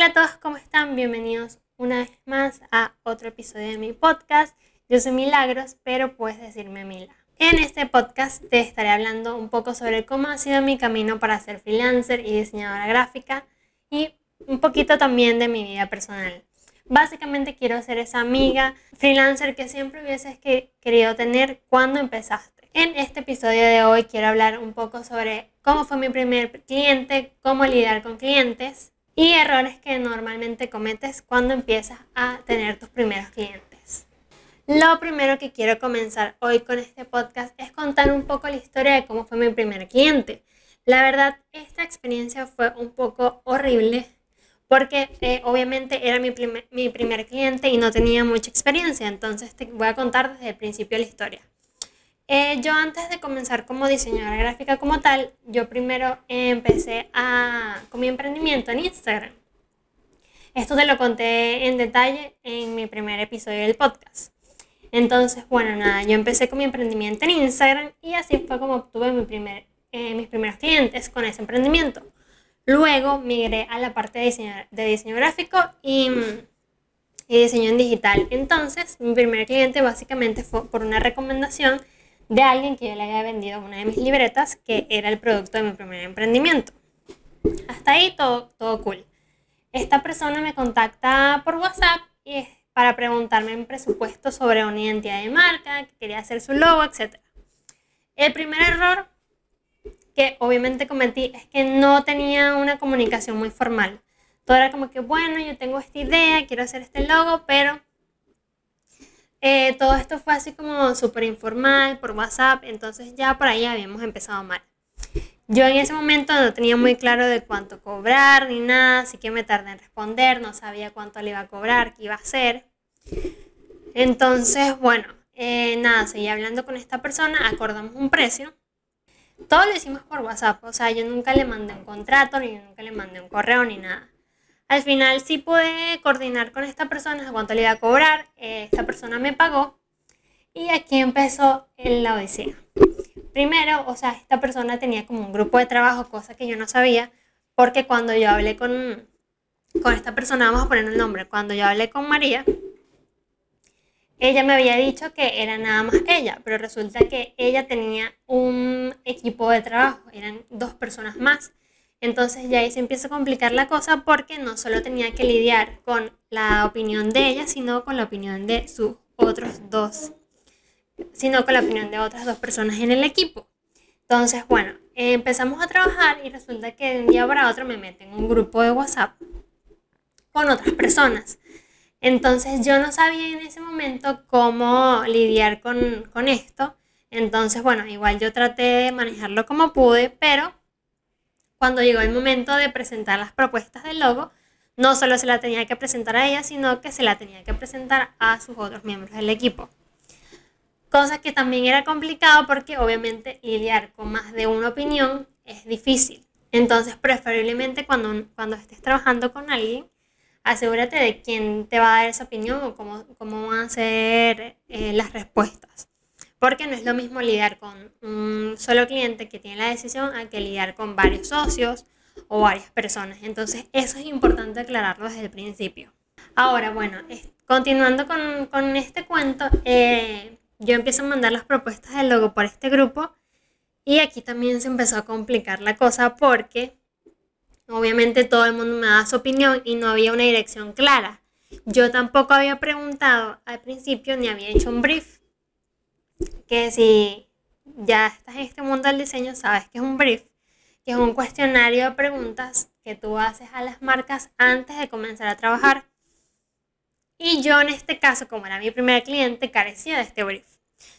Hola a todos, ¿cómo están? Bienvenidos una vez más a otro episodio de mi podcast. Yo soy Milagros, pero puedes decirme Mila. En este podcast te estaré hablando un poco sobre cómo ha sido mi camino para ser freelancer y diseñadora gráfica y un poquito también de mi vida personal. Básicamente quiero ser esa amiga freelancer que siempre hubieses querido tener cuando empezaste. En este episodio de hoy quiero hablar un poco sobre cómo fue mi primer cliente, cómo lidiar con clientes y errores que normalmente cometes cuando empiezas a tener tus primeros clientes. Lo primero que quiero comenzar hoy con este podcast es contar un poco la historia de cómo fue mi primer cliente. La verdad, esta experiencia fue un poco horrible porque eh, obviamente era mi mi primer cliente y no tenía mucha experiencia, entonces te voy a contar desde el principio la historia. Eh, yo antes de comenzar como diseñadora gráfica como tal, yo primero empecé a, con mi emprendimiento en Instagram. Esto te lo conté en detalle en mi primer episodio del podcast. Entonces, bueno, nada, yo empecé con mi emprendimiento en Instagram y así fue como obtuve mi primer, eh, mis primeros clientes con ese emprendimiento. Luego migré a la parte de diseño, de diseño gráfico y, y diseño en digital. Entonces, mi primer cliente básicamente fue por una recomendación de alguien que yo le había vendido una de mis libretas, que era el producto de mi primer emprendimiento. Hasta ahí todo, todo cool. Esta persona me contacta por WhatsApp y para preguntarme un presupuesto sobre una identidad de marca, que quería hacer su logo, etc. El primer error que obviamente cometí es que no tenía una comunicación muy formal. Todo era como que, bueno, yo tengo esta idea, quiero hacer este logo, pero eh, todo esto fue así como súper informal, por WhatsApp, entonces ya por ahí habíamos empezado mal. Yo en ese momento no tenía muy claro de cuánto cobrar ni nada, así que me tardé en responder, no sabía cuánto le iba a cobrar, qué iba a hacer. Entonces, bueno, eh, nada, seguí hablando con esta persona, acordamos un precio. Todo lo hicimos por WhatsApp, o sea, yo nunca le mandé un contrato, ni nunca le mandé un correo, ni nada. Al final sí pude coordinar con esta persona a cuánto le iba a cobrar. Eh, esta persona me pagó y aquí empezó la odisea. Primero, o sea, esta persona tenía como un grupo de trabajo, cosa que yo no sabía, porque cuando yo hablé con, con esta persona, vamos a poner el nombre, cuando yo hablé con María, ella me había dicho que era nada más ella, pero resulta que ella tenía un equipo de trabajo, eran dos personas más. Entonces ya ahí se empieza a complicar la cosa porque no solo tenía que lidiar con la opinión de ella, sino con la opinión de sus otros dos, sino con la opinión de otras dos personas en el equipo. Entonces, bueno, empezamos a trabajar y resulta que de un día para otro me meten en un grupo de WhatsApp con otras personas. Entonces yo no sabía en ese momento cómo lidiar con, con esto. Entonces, bueno, igual yo traté de manejarlo como pude, pero cuando llegó el momento de presentar las propuestas del logo, no solo se la tenía que presentar a ella, sino que se la tenía que presentar a sus otros miembros del equipo. Cosa que también era complicado porque obviamente lidiar con más de una opinión es difícil. Entonces, preferiblemente cuando, cuando estés trabajando con alguien, asegúrate de quién te va a dar esa opinión o cómo, cómo van a ser eh, las respuestas porque no es lo mismo lidiar con un solo cliente que tiene la decisión a que lidiar con varios socios o varias personas. Entonces, eso es importante aclararlo desde el principio. Ahora, bueno, continuando con, este cuento, eh, yo empiezo a mandar las propuestas del logo por este grupo y aquí también se empezó a complicar la cosa porque obviamente todo el mundo me daba su opinión y no había una dirección clara. Yo tampoco había preguntado al principio ni había hecho un brief que si ya estás en este mundo del diseño, sabes que es un brief, que es un cuestionario de preguntas que tú haces a las marcas antes de comenzar a trabajar. Y yo en este caso, como era mi primer cliente, carecía de este brief.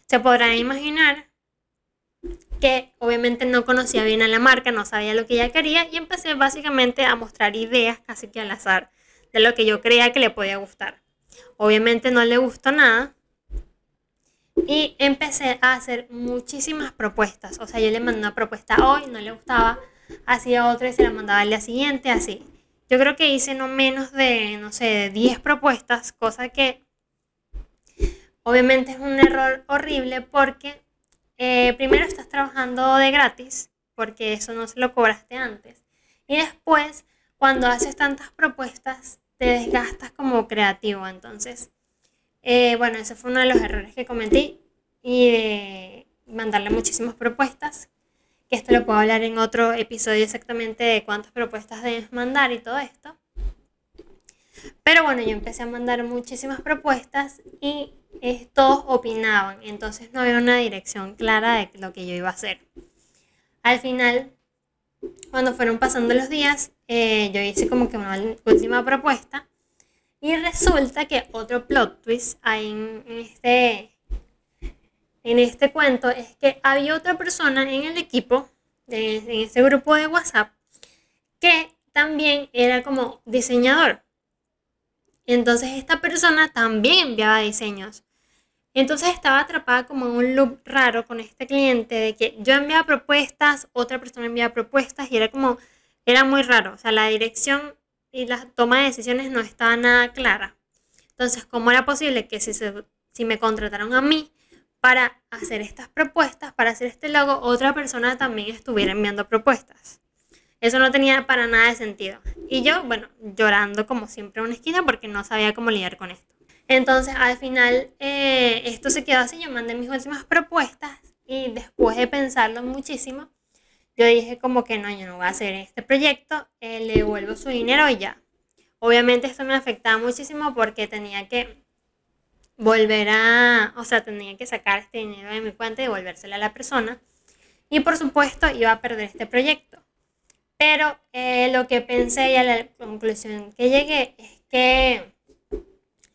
Se podrán imaginar que obviamente no conocía bien a la marca, no sabía lo que ella quería y empecé básicamente a mostrar ideas casi que al azar de lo que yo creía que le podía gustar. Obviamente no le gustó nada, y empecé a hacer muchísimas propuestas. O sea, yo le mandé una propuesta hoy, no le gustaba, hacía otra y se la mandaba al día siguiente, así. Yo creo que hice no menos de, no sé, 10 propuestas, cosa que obviamente es un error horrible porque eh, primero estás trabajando de gratis, porque eso no se lo cobraste antes. Y después, cuando haces tantas propuestas, te desgastas como creativo. Entonces, eh, bueno, ese fue uno de los errores que cometí y de mandarle muchísimas propuestas, que esto lo puedo hablar en otro episodio exactamente de cuántas propuestas debes mandar y todo esto. Pero bueno, yo empecé a mandar muchísimas propuestas y todos opinaban, entonces no había una dirección clara de lo que yo iba a hacer. Al final, cuando fueron pasando los días, eh, yo hice como que una última propuesta y resulta que otro plot twist hay en, este, en este cuento es que había otra persona en el equipo, en este grupo de WhatsApp, que también era como diseñador. Entonces esta persona también enviaba diseños. Entonces estaba atrapada como en un loop raro con este cliente de que yo enviaba propuestas, otra persona enviaba propuestas y era como, era muy raro. O sea, la dirección y la toma de decisiones no estaba nada clara. Entonces, ¿cómo era posible que si, si me contrataron a mí para hacer estas propuestas, para hacer este logo, otra persona también estuviera enviando propuestas? Eso no tenía para nada de sentido. Y yo, bueno, llorando como siempre en una esquina porque no sabía cómo lidiar con esto. Entonces, al final, eh, esto se quedó así. Yo mandé mis últimas propuestas y después de pensarlo muchísimo, yo dije como que no, yo no voy a hacer este proyecto, eh, le devuelvo su dinero y ya. Obviamente esto me afectaba muchísimo porque tenía que volver a, o sea, tenía que sacar este dinero de mi cuenta y devolvérselo a la persona. Y por supuesto iba a perder este proyecto. Pero eh, lo que pensé y a la conclusión que llegué es que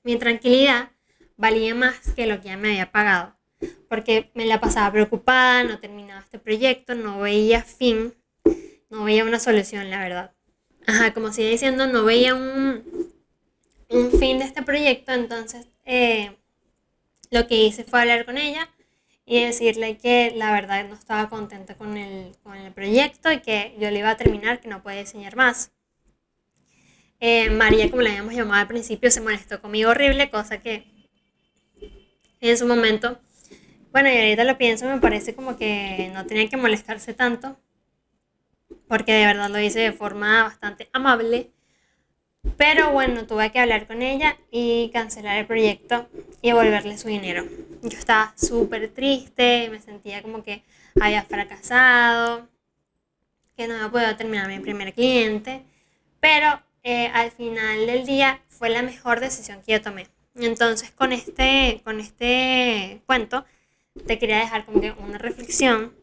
mi tranquilidad valía más que lo que ya me había pagado, porque me la pasaba preocupada, no terminaba este proyecto, no veía fin, no veía una solución, la verdad. Ajá, como sigue diciendo, no veía un, un fin de este proyecto, entonces eh, lo que hice fue hablar con ella y decirle que la verdad no estaba contenta con el, con el proyecto y que yo le iba a terminar, que no puede diseñar más. Eh, María, como la habíamos llamado al principio, se molestó conmigo horrible, cosa que en su momento, bueno, y ahorita lo pienso, me parece como que no tenía que molestarse tanto, porque de verdad lo hice de forma bastante amable. Pero bueno, tuve que hablar con ella y cancelar el proyecto y devolverle su dinero. Yo estaba súper triste, me sentía como que había fracasado, que no había podido terminar mi primer cliente, pero eh, al final del día fue la mejor decisión que yo tomé. Entonces, con este, con este cuento, te quería dejar como que una reflexión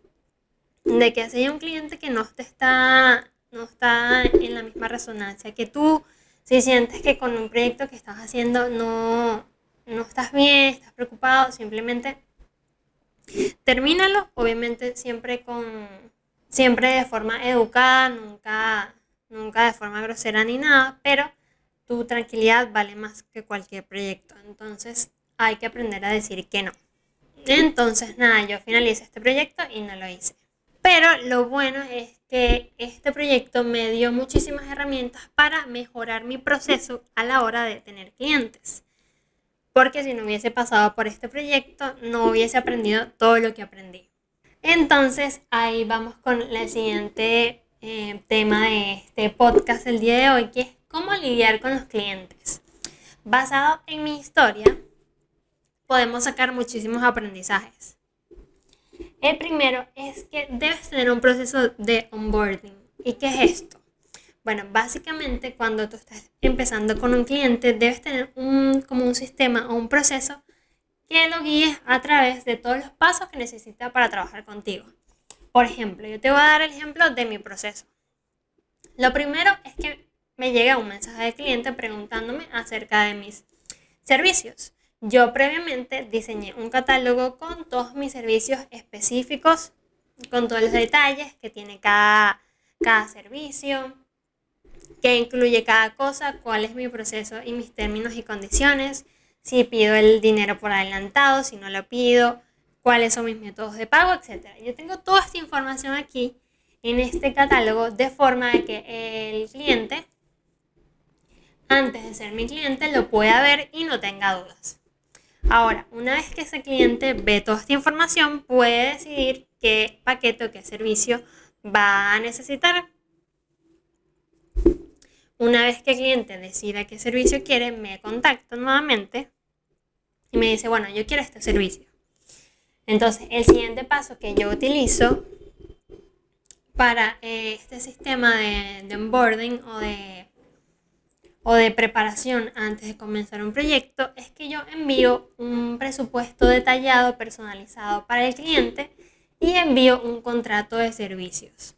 de que si hay un cliente que no te está, no está en la misma resonancia que tú, si sientes que con un proyecto que estás haciendo no, no estás bien, estás preocupado, simplemente termínalo, obviamente siempre con siempre de forma educada, nunca nunca de forma grosera ni nada, pero tu tranquilidad vale más que cualquier proyecto. Entonces hay que aprender a decir que no. Entonces, nada, yo finalicé este proyecto y no lo hice. Pero lo bueno es que este proyecto me dio muchísimas herramientas para mejorar mi proceso a la hora de tener clientes. Porque si no hubiese pasado por este proyecto, no hubiese aprendido todo lo que aprendí. Entonces, ahí vamos con la siguiente eh, tema de este podcast el día de hoy, que es cómo lidiar con los clientes. Basado en mi historia, podemos sacar muchísimos aprendizajes. El primero es que debes tener un proceso de onboarding. ¿Y qué es esto? Bueno, básicamente cuando tú estás empezando con un cliente, debes tener un, como un sistema o un proceso que lo guíes a través de todos los pasos que necesita para trabajar contigo. Por ejemplo, yo te voy a dar el ejemplo de mi proceso. Lo primero es que me llega un mensaje de cliente preguntándome acerca de mis servicios. Yo previamente diseñé un catálogo con todos mis servicios específicos, con todos los detalles que tiene cada, cada servicio, que incluye cada cosa, cuál es mi proceso y mis términos y condiciones, si pido el dinero por adelantado, si no lo pido, cuáles son mis métodos de pago, etc. Yo tengo toda esta información aquí en este catálogo de forma de que el cliente, antes de ser mi cliente, lo pueda ver y no tenga dudas. Ahora, una vez que ese cliente ve toda esta información, puede decidir qué paquete o qué servicio va a necesitar. una vez que el cliente decida qué servicio quiere, me contacta nuevamente y me dice, bueno, yo quiero este servicio. Entonces, el siguiente paso que yo utilizo para eh, este sistema de, de onboarding o de, o de preparación antes de comenzar un proyecto es que yo envío un presupuesto detallado, personalizado para el cliente y envío un contrato de servicios.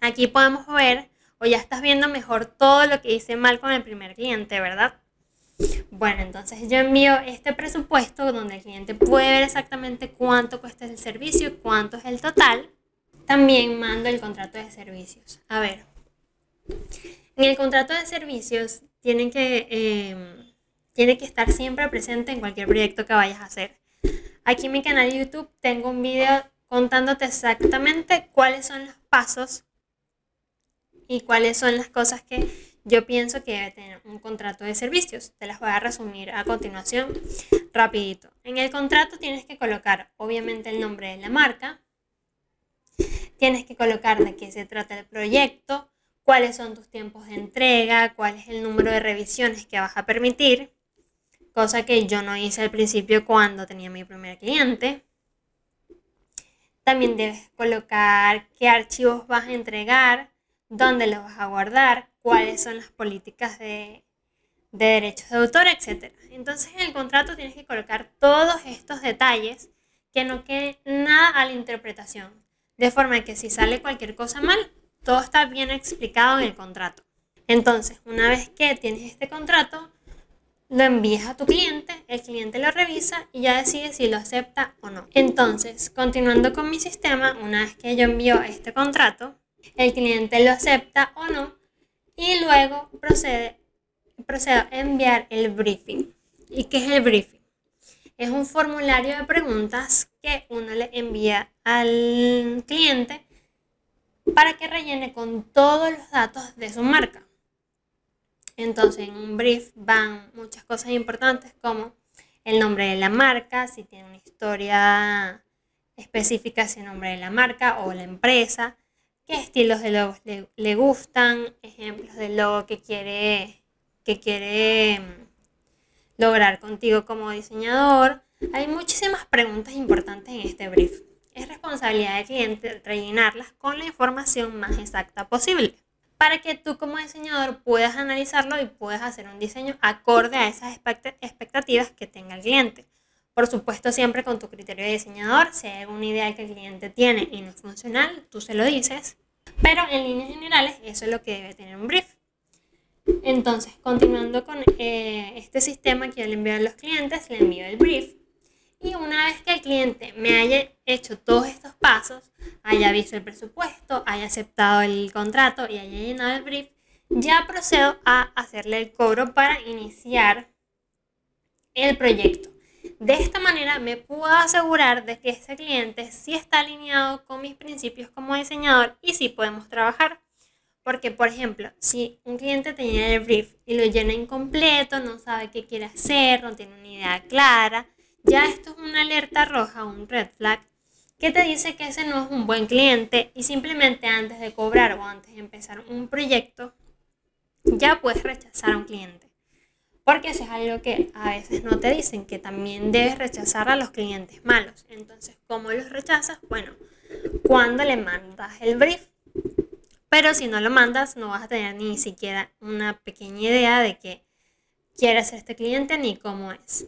Aquí podemos ver, o ya estás viendo mejor todo lo que hice mal con el primer cliente, ¿verdad? Bueno, entonces yo envío este presupuesto donde el cliente puede ver exactamente cuánto cuesta el servicio, cuánto es el total. También mando el contrato de servicios. A ver, en el contrato de servicios tiene que, em, tiene que estar siempre presente en cualquier proyecto que vayas a hacer. Aquí en mi canal de YouTube tengo un video contándote exactamente cuáles son los pasos y cuáles son las cosas que yo pienso que debe tener un contrato de servicios. Te las voy a resumir a continuación rapidito. En el contrato tienes que colocar obviamente el nombre de la marca, tienes que colocar de qué se trata el proyecto, cuáles son tus tiempos de entrega, cuál es el número de revisiones que vas a permitir, cosa que yo no hice al principio cuando tenía mi primer cliente. También debes colocar qué archivos vas a entregar, dónde los vas a guardar, cuáles son las políticas de, derechos de autor, etc. Entonces en el contrato tienes que colocar todos estos detalles que no quede nada a la interpretación, de forma que si sale cualquier cosa mal, todo está bien explicado en el contrato. Entonces, una vez que tienes este contrato, lo envías a tu cliente, el cliente lo revisa y ya decide si lo acepta o no. Entonces, continuando con mi sistema, una vez que yo envío este contrato, el cliente lo acepta o no y luego procede, procedo a enviar el briefing. ¿Y qué es el briefing? Es un formulario de preguntas que uno le envía al cliente para que rellene con todos los datos de su marca. Entonces, en un brief van muchas cosas importantes como el nombre de la marca, si tiene una historia específica, si el nombre de la marca o la empresa, qué estilos de logos le, gustan, ejemplos de logo que quiere, que quiere mm, lograr contigo como diseñador. Hay muchísimas preguntas importantes en este brief. Es responsabilidad del cliente rellenarlas con la información más exacta posible para que tú como diseñador puedas analizarlo y puedas hacer un diseño acorde a esas expectativas que tenga el cliente. Por supuesto, siempre con tu criterio de diseñador, si hay alguna idea que el cliente tiene y no es funcional, tú se lo dices. Pero en líneas generales, eso es lo que debe tener un brief. Entonces, continuando con eh, este sistema que yo le envío a los clientes, le envío el brief. Y una vez que el cliente me haya hecho todos estos pasos, haya visto el presupuesto, haya aceptado el contrato y haya llenado el brief, ya procedo a hacerle el cobro para iniciar el proyecto. De esta manera me puedo asegurar de que ese cliente sí está alineado con mis principios como diseñador y sí podemos trabajar. Porque, por ejemplo, si un cliente tiene el brief y lo llena incompleto, no sabe qué quiere hacer, no tiene una idea clara, ya esto es una alerta roja, un red flag, que te dice que ese no es un buen cliente y simplemente antes de cobrar o antes de empezar un proyecto, ya puedes rechazar a un cliente. Porque eso es algo que a veces no te dicen, que también debes rechazar a los clientes malos. Entonces, ¿cómo los rechazas? Bueno, cuando le mandas el brief. Pero si no lo mandas, no vas a tener ni siquiera una pequeña idea de qué quiere ser este cliente ni cómo es.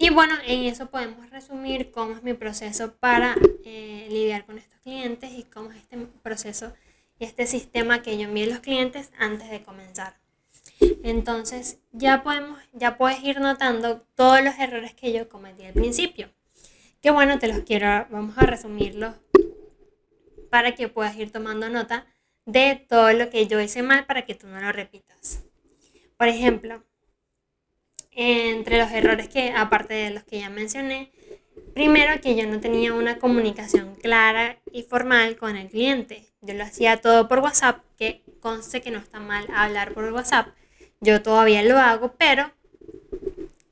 Y bueno, en eso podemos resumir cómo es mi proceso para eh, lidiar con estos clientes y cómo es este proceso y este sistema que yo envío a los clientes antes de comenzar. Entonces ya podemos, ya puedes ir notando todos los errores que yo cometí al principio. Que bueno, te los quiero, vamos a resumirlos para que puedas ir tomando nota de todo lo que yo hice mal para que tú no lo repitas. Por ejemplo, entre los errores que, aparte de los que ya mencioné, primero que yo no tenía una comunicación clara y formal con el cliente. Yo lo hacía todo por WhatsApp, que conste que no está mal hablar por WhatsApp, yo todavía lo hago, pero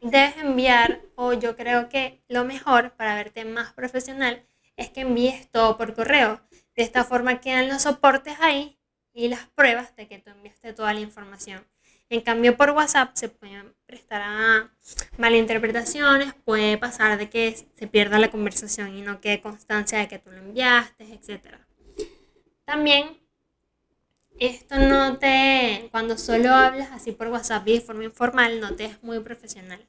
debes enviar, o yo creo que lo mejor para verte más profesional es que envíes todo por correo. De esta forma quedan los soportes ahí y las pruebas de que tú enviaste toda la información. En cambio, por WhatsApp se pueden prestar a malinterpretaciones, puede pasar de que se pierda la conversación y no quede constancia de que tú lo enviaste, etc. También, esto no te, cuando solo hablas así por WhatsApp y de forma informal, no te es muy profesional.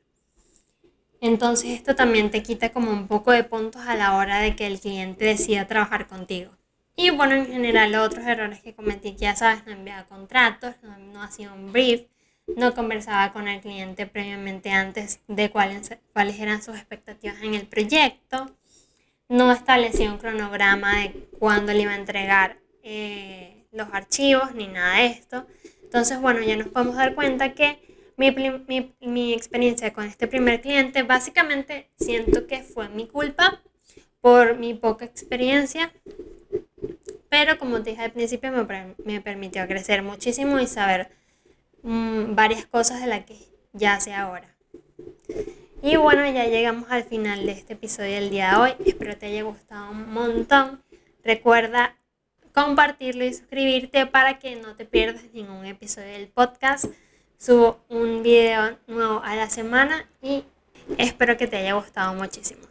Entonces esto también te quita como un poco de puntos a la hora de que el cliente decida trabajar contigo. Y bueno, en general, otros errores que cometí, ya sabes, no enviaba contratos, no, hacía un brief, no conversaba con el cliente previamente antes de cuáles, cuáles eran sus expectativas en el proyecto, no establecía un cronograma de cuándo le iba a entregar eh, los archivos ni nada de esto. Entonces, bueno, ya nos podemos dar cuenta que mi, mi, mi experiencia con este primer cliente, básicamente siento que fue mi culpa por mi poca experiencia pero como te dije al principio, me, me permitió crecer muchísimo y saber mm, varias cosas de las que ya sé ahora. Y bueno, ya llegamos al final de este episodio del día de hoy. Espero te haya gustado un montón. Recuerda compartirlo y suscribirte para que no te pierdas ningún episodio del podcast. Subo un video nuevo a la semana y espero que te haya gustado muchísimo.